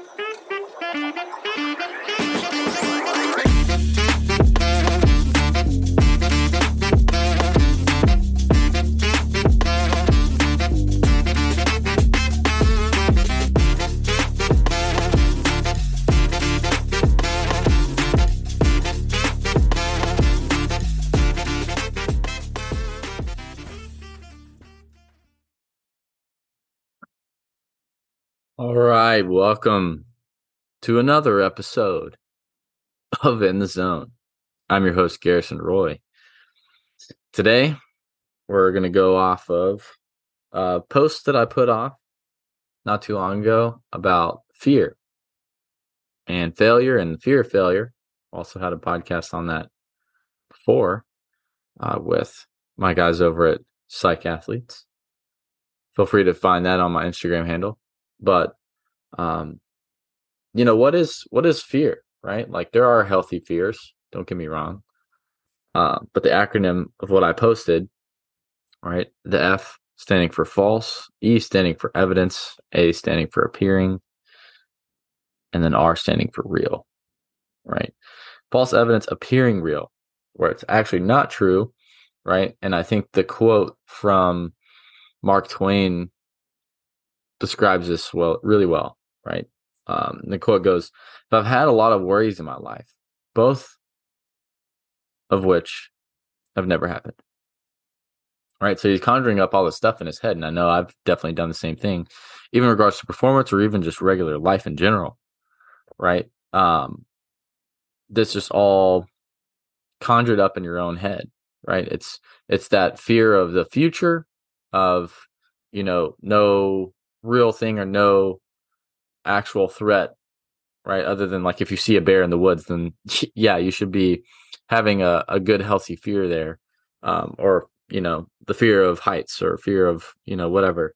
Thank you. All right, welcome to another episode of In the Zone. I'm your host, Garrison Roy. Today, we're going to go off of a post that I put off not too long ago about fear and failure and fear of failure. Also had a podcast on that before uh, with my guys over at Psych Athletes. Feel free to find that on my Instagram handle but um you know what is what is fear right? Like there are healthy fears don't get me wrong uh, but the acronym of what i posted right the f standing for false e standing for evidence a standing for appearing and then r standing for real right? False evidence appearing real where it's actually not true right? And i think the quote from mark twain describes this well, really well, right? Um, the quote goes, "If I've had a lot of worries in my life, both of which have never happened." Right, so he's conjuring up all this stuff in his head, and I know I've definitely done the same thing, even in regards to performance or even just regular life in general. Right, um, this just all conjured up in your own head. Right, it's it's that fear of the future, of you know, no real thing or no actual threat, right? Other than like if you see a bear in the woods, then yeah, you should be having a, a good, healthy fear there. Um, or, you know, the fear of heights or fear of, you know, whatever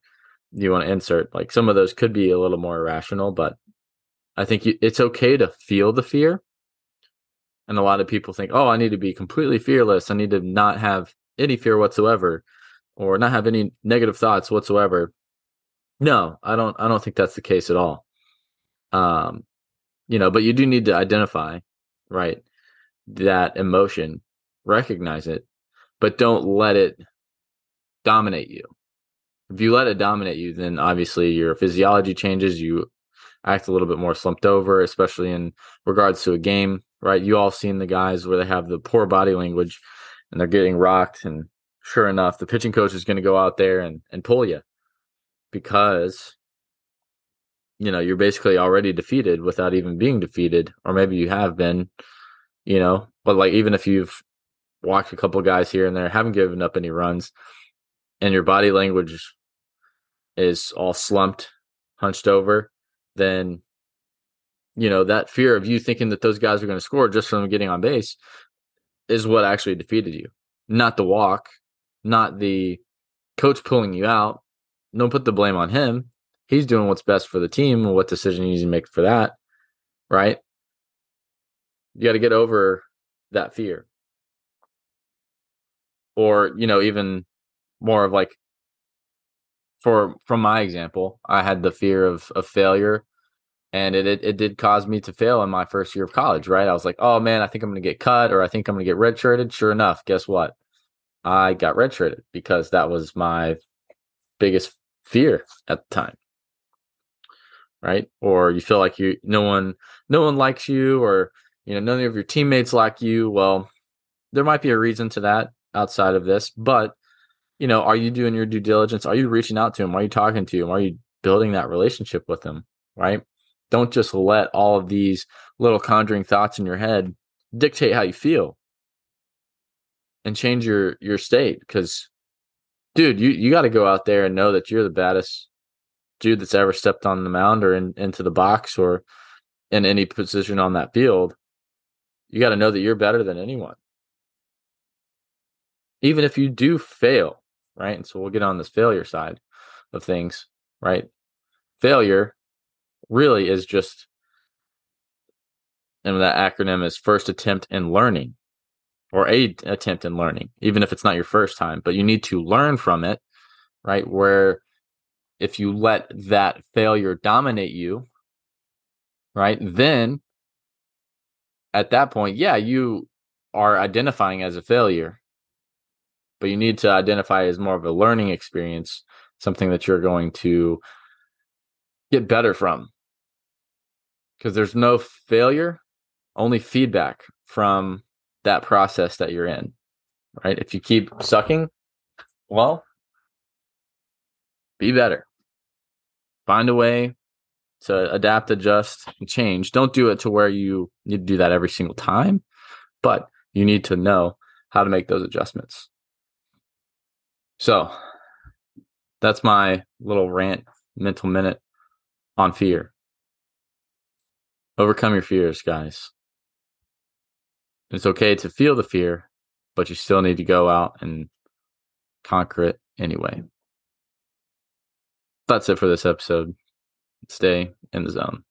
you want to insert. Like some of those could be a little more irrational, but I think you, it's okay to feel the fear. And a lot of people think, oh, I need to be completely fearless. I need to not have any fear whatsoever or not have any negative thoughts whatsoever. No, I don't I don't think that's the case at all. Um you know, but you do need to identify, right, that emotion, recognize it, but don't let it dominate you. If you let it dominate you, then obviously your physiology changes, you act a little bit more slumped over, especially in regards to a game, right? You all seen the guys where they have the poor body language and they're getting rocked and sure enough, the pitching coach is going to go out there and, and pull you because you know you're basically already defeated without even being defeated or maybe you have been you know but like even if you've walked a couple guys here and there haven't given up any runs and your body language is all slumped hunched over then you know that fear of you thinking that those guys are going to score just from getting on base is what actually defeated you. Not the walk not the coach pulling you out don't put the blame on him. He's doing what's best for the team and what decision he's make for that. Right. You got to get over that fear. Or, you know, even more of like for from my example, I had the fear of of failure and it, it, it did cause me to fail in my first year of college, right? I was like, oh man, I think I'm gonna get cut or I think I'm gonna get redshirted. Sure enough, guess what? I got redshirted because that was my biggest fear at the time right? Or you feel like you no one no one likes you or you know none of your teammates like you well there might be a reason to that outside of this but you know are you doing your due diligence? Are you reaching out to them are you talking to them are you building that relationship with them right? Don't just let all of these little conjuring thoughts in your head dictate how you feel and change your your state because dude, you, you got to go out there and know that you're the baddest dude that's ever stepped on the mound or in, into the box or in any position on that field. You got to know that you're better than anyone. Even if you do fail, right? And so we'll get on this failure side of things, right? Failure really is just, and that acronym is first attempt in learning or a attempt in learning, even if it's not your first time, but you need to learn from it, right? Where if you let that failure dominate you, right? Then at that point, yeah, you are identifying as a failure, but you need to identify as more of a learning experience, something that you're going to get better from. Because there's no failure, only feedback from that process that you're in, right? If you keep sucking, well, be better. Find a way to adapt, adjust, and change. Don't do it to where you need to do that every single time, but you need to know how to make those adjustments. So that's my little rant, mental minute on fear. Overcome your fears, guys. It's okay to feel the fear, but you still need to go out and conquer it anyway. Mm. That's it for this episode. Stay in the zone.